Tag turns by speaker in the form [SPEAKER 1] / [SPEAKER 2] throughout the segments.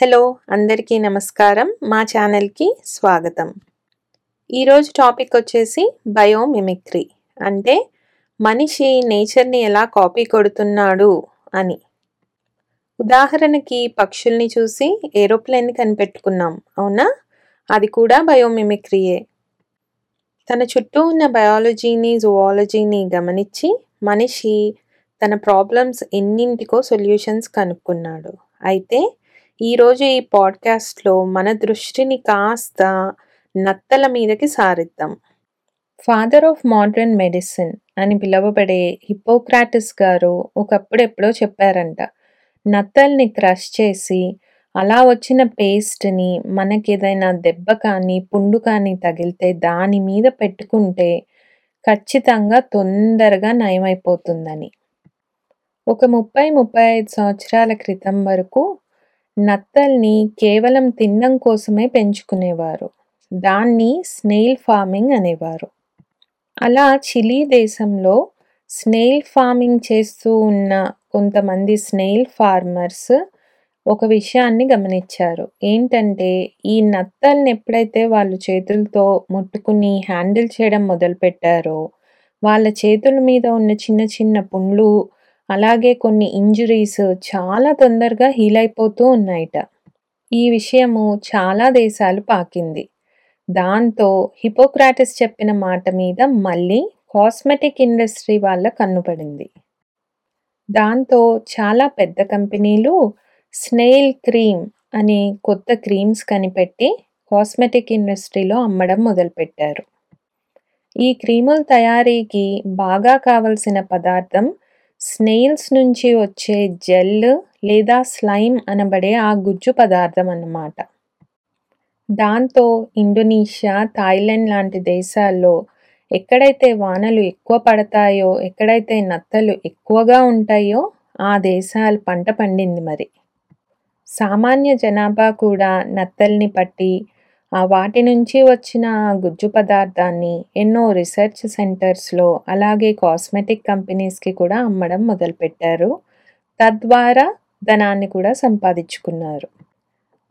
[SPEAKER 1] Hello అందరికీ నమస్కారం. మా ఛానల్కి స్వాగతం. ఈరోజు టాపిక్ వచ్చేసి బయోమిమిక్రీ. అంటే మనిషి నేచర్ని ఎలా కాపీ కొడుతున్నాడు అని. ఉదాహరణకి పక్షుల్ని చూసి ఏరోప్లేన్ని కనిపెట్టుకున్నాం అవునా? అది కూడా బయోమిమిక్రీయే. తన చుట్టూ ఉన్న బయాలజీని జువాలజీని గమనించి మనిషి తన ప్రాబ్లమ్స్ ఎన్నింటికో సొల్యూషన్స్ కనుక్కున్నాడు. అయితే ఈరోజు ఈ పాడ్కాస్ట్లో మన దృష్టిని కాస్త నత్తల మీదకి సారిద్దాం. ఫాదర్ ఆఫ్ మోడ్రన్ మెడిసిన్ అని పిలువబడే హిపోక్రాటిస్ గారు ఒకప్పుడు ఎప్పుడో చెప్పారంట. నత్తల్ని క్రష్ చేసి అలా వచ్చిన పేస్ట్ని మనకి ఏదైనా దెబ్బ కానీ పుండు కానీ తగిలితే దాని మీద పెట్టుకుంటే ఖచ్చితంగా తొందరగా నయమైపోతుందని. ఒక ముప్పై ముప్పై ఐదు సంవత్సరాల క్రితం వరకు నత్తల్ని కేవలం తినడం కోసమే పెంచుకునేవారు. దాన్ని స్నేల్ ఫార్మింగ్ అనేవారు. అలా చిలీ దేశంలో స్నేల్ ఫార్మింగ్ చేస్తూ ఉన్న కొంతమంది స్నేల్ ఫార్మర్స్ ఒక విషయాన్ని గమనించారు. ఏంటంటే ఈ నత్తల్ని ఎప్పుడైతే వాళ్ళు చేతులతో ముట్టుకుని హ్యాండిల్ చేయడం మొదలుపెట్టారో వాళ్ళ చేతుల మీద ఉన్న చిన్న చిన్న పుండ్లు అలాగే కొన్ని ఇంజురీస్ చాలా తొందరగా హీల్ అయిపోతూ ఉన్నాయట. ఈ విషయము చాలా దేశాలు పాకింది. దాంతో హిపోక్రాటిస్ చెప్పిన మాట మీద మళ్ళీ కాస్మెటిక్ ఇండస్ట్రీ వాళ్ళ కన్నుపడింది దాంతో చాలా పెద్ద కంపెనీలు స్నేల్ క్రీమ్ అనే కొత్త క్రీమ్స్ కనిపెట్టి కాస్మెటిక్ ఇండస్ట్రీలో అమ్మడం మొదలుపెట్టారు. ఈ క్రీముల తయారీకి బాగా కావలసిన పదార్థం స్నేయిల్స్ నుంచి వచ్చే జెల్ లేదా స్లైమ్ అనబడే ఆ గుజ్జు పదార్థం అన్నమాట. దాంతో ఇండోనేషియా థాయిలాండ్ లాంటి దేశాల్లో ఎక్కడైతే వానలు ఎక్కువ పడతాయో ఎక్కడైతే నత్తలు ఎక్కువగా ఉంటాయో ఆ దేశాలు పంట పండింది మరి. సామాన్య జనాభా కూడా నత్తల్ని పట్టి వాటి నుంచి వచ్చిన గుజ్జు పదార్థాన్ని ఎన్నో రీసెర్చ్ సెంటర్స్లో అలాగే కాస్మెటిక్ కంపెనీస్కి కూడా అమ్మడం మొదలుపెట్టారు. తద్వారా ధనాన్ని కూడా సంపాదించుకున్నారు.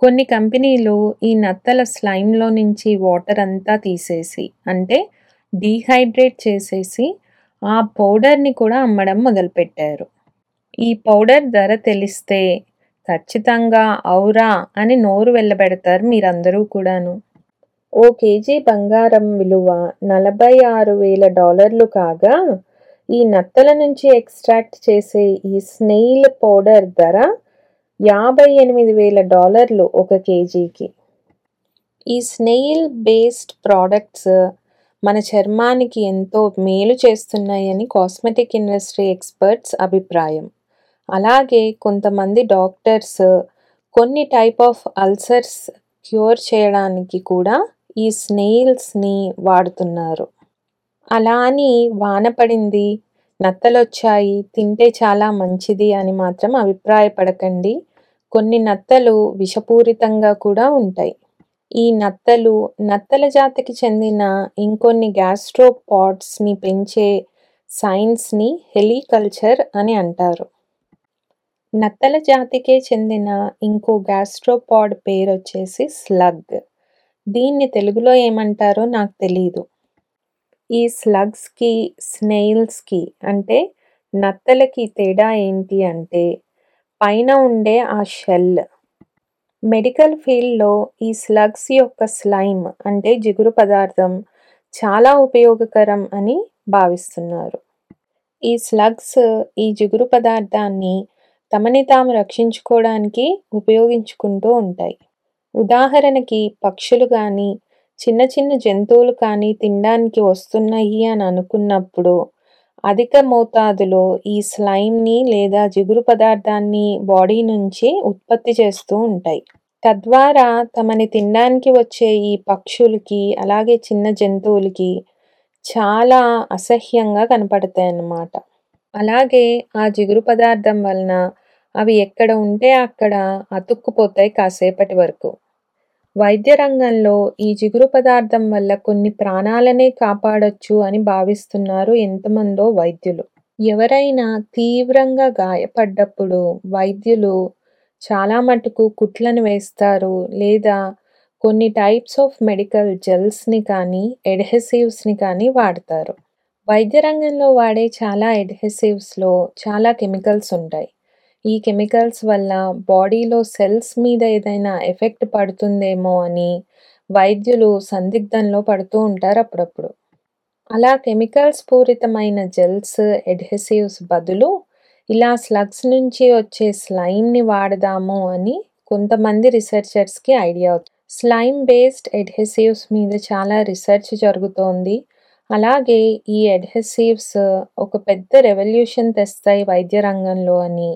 [SPEAKER 1] కొన్ని కంపెనీలు ఈ నత్తల స్లైమ్లో నుంచి వాటర్ అంతా తీసేసి అంటే డీహైడ్రేట్ చేసేసి ఆ పౌడర్ని కూడా అమ్మడం మొదలుపెట్టారు. ఈ పౌడర్ ధర తెలిస్తే ఖచ్చితంగా అవురా అని నోరు వెళ్ళబెడతారు మీరందరూ కూడాను. ఓ కేజీ బంగారం విలువ నలభై ఆరు వేల డాలర్లు కాగా ఈ నత్తల నుంచి ఎక్స్ట్రాక్ట్ చేసే ఈ స్నెయిల్ పౌడర్ ధర యాభై ఎనిమిది వేల డాలర్లు ఒక కేజీకి. ఈ స్నెయిల్ బేస్డ్ ప్రోడక్ట్స్ మన చర్మానికి ఎంతో మేలు చేస్తున్నాయని కాస్మెటిక్ ఇండస్ట్రీ ఎక్స్పర్ట్స్ అభిప్రాయం. అలాగే కొంతమంది డాక్టర్స్ కొన్ని టైప్ ఆఫ్ అల్సర్స్ క్యూర్ చేయడానికి కూడా ఈ స్నేయిల్స్ని వాడుతున్నారు. అలా అని వాన పడింది నత్తలొచ్చాయి తింటే చాలా మంచిది అని మాత్రం అభిప్రాయపడకండి. కొన్ని నత్తలు విషపూరితంగా కూడా ఉంటాయి. ఈ నత్తలు నత్తల జాతికి చెందిన ఇంకొన్ని గ్యాస్ట్రోపాడ్స్ని పెంచే సైన్స్ని హెలికల్చర్ అని అంటారు. నత్తల జాతికే చెందిన ఇంకో గ్యాస్ట్రోపాడ్ పేరు వచ్చేసి స్లగ్. దీన్ని తెలుగులో ఏమంటారో నాకు తెలీదు. ఈ స్లగ్స్కి స్నెయిల్స్‌కి అంటే నత్తలకి తేడా ఏంటి అంటే పైన ఉండే ఆ షెల్. మెడికల్ ఫీల్డ్లో ఈ స్లగ్స్ యొక్క స్లైమ్ అంటే జిగురు పదార్థం చాలా ఉపయోగకరం అని భావిస్తున్నారు. ఈ స్లగ్స్ ఈ జిగురు పదార్థాన్ని తమని తాము రక్షించుకోవడానికి ఉపయోగించుకుంటూ ఉంటాయి. ఉదాహరణకి పక్షులు కానీ చిన్న చిన్న జంతువులు కానీ తినడానికి వస్తున్నాయి అని అనుకున్నప్పుడు అధిక మోతాదులో ఈ స్లైమ్ని లేదా జిగురు పదార్థాన్ని బాడీ నుంచి ఉత్పత్తి చేస్తూ ఉంటాయి. తద్వారా తమని తినడానికి వచ్చే ఈ పక్షులకి అలాగే చిన్న జంతువులకి చాలా అసహ్యంగా కనపడతాయి అన్నమాట అలాగే ఆ జిగురు పదార్థం వలన అవి ఎక్కడ ఉంటే అక్కడ అతుక్కుపోతాయి కాసేపటి వరకు వైద్య రంగంలో ఈ జిగురు పదార్థం వల్ల కొన్ని ప్రాణాలనే కాపాడొచ్చు అని భావిస్తున్నారు ఎంతమందో వైద్యులు ఎవరైనా తీవ్రంగా గాయపడ్డప్పుడు వైద్యులు చాలా మటుకు కుట్లను వేస్తారు లేదా కొన్ని టైప్స్ ఆఫ్ మెడికల్ జెల్స్‌ని కానీ, ఎడ్హెసివ్స్ని కానీ వాడతారు. వైద్య రంగంలో వాడే చాలా అడ్హెసివ్స్‌లో చాలా కెమికల్స్ ఉంటాయి. ఈ కెమికల్స్ వల్ల బాడీలో సెల్స్ మీద ఏదైనా ఎఫెక్ట్ పడుతుందేమో అని వైద్యులు సందిగ్ధంలో పడుతూ ఉంటారు అప్పుడప్పుడు. అలా కెమికల్స్ పూరితమైన జెల్స్, ఎడ్హెసివ్స్ బదులు ఇలా స్లగ్స్ నుంచి వచ్చే స్లైమ్‌ని వాడదాము అని కొంతమంది రిసెర్చర్స్‌కి ఐడియా వచ్చింది. స్లైమ్ బేస్డ్ ఎడ్హెసివ్స్ మీద చాలా రీసెర్చ్ జరుగుతోంది. అలాగే ఈ అడ్హెసివ్స్ ఒక పెద్ద రెవల్యూషన్ తెస్తాయి వైద్య రంగంలో అని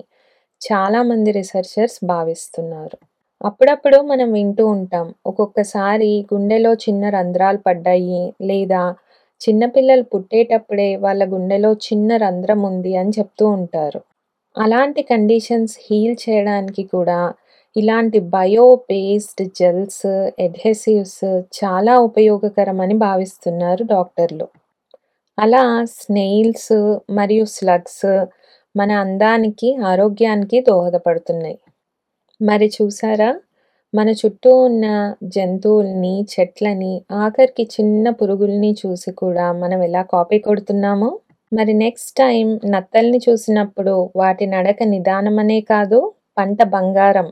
[SPEAKER 1] చాలామంది రిసెర్చర్స్ భావిస్తున్నారు. అప్పుడప్పుడు మనం వింటూ ఉంటాం. ఒక్కొక్కసారి గుండెలో చిన్న రంధ్రాలు పడ్డాయి లేదా చిన్న పిల్లలు పుట్టేటప్పుడే వాళ్ళ గుండెలో చిన్న రంధ్రం ఉంది అని చెప్తూ ఉంటారు. అలాంటి కండిషన్స్ హీల్ చేయడానికి కూడా ఇలాంటి బయో బేస్డ్ జెల్స్, ఎడ్హెసివ్స్ చాలా ఉపయోగకరమని భావిస్తున్నారు డాక్టర్లు. అలా స్నెయిల్స్ మరియు స్లగ్స్ మన అందానికి, ఆరోగ్యానికి దోహదపడుతున్నాయి. మరి చూసారా? మన చుట్టూ ఉన్న జంతువుల్ని, చెట్లని, ఆఖరికి చిన్న పురుగుల్ని చూసి కూడా మనం ఎలా కాపీ కొడుతున్నామో? మరి నెక్స్ట్ టైం నత్తల్ని చూసినప్పుడు వాటి నడక నిదానమనే కాదు పంట బంగారం.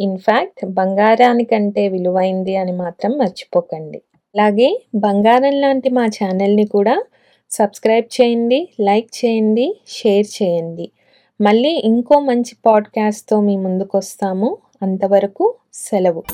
[SPEAKER 1] ఇన్ఫ్యాక్ట్ బంగారానికంటే విలువైంది అని మాత్రం మర్చిపోకండి. అలాగే బంగారం లాంటి మా ఛానల్‌ని కూడా సబ్స్క్రైబ్ చేయండి, లైక్ చేయండి, షేర్ చేయండి. మళ్ళీ ఇంకో మంచి పాడ్‌కాస్ట్‌తో మీ ముందుకొస్తాము. అంతవరకు సెలవు.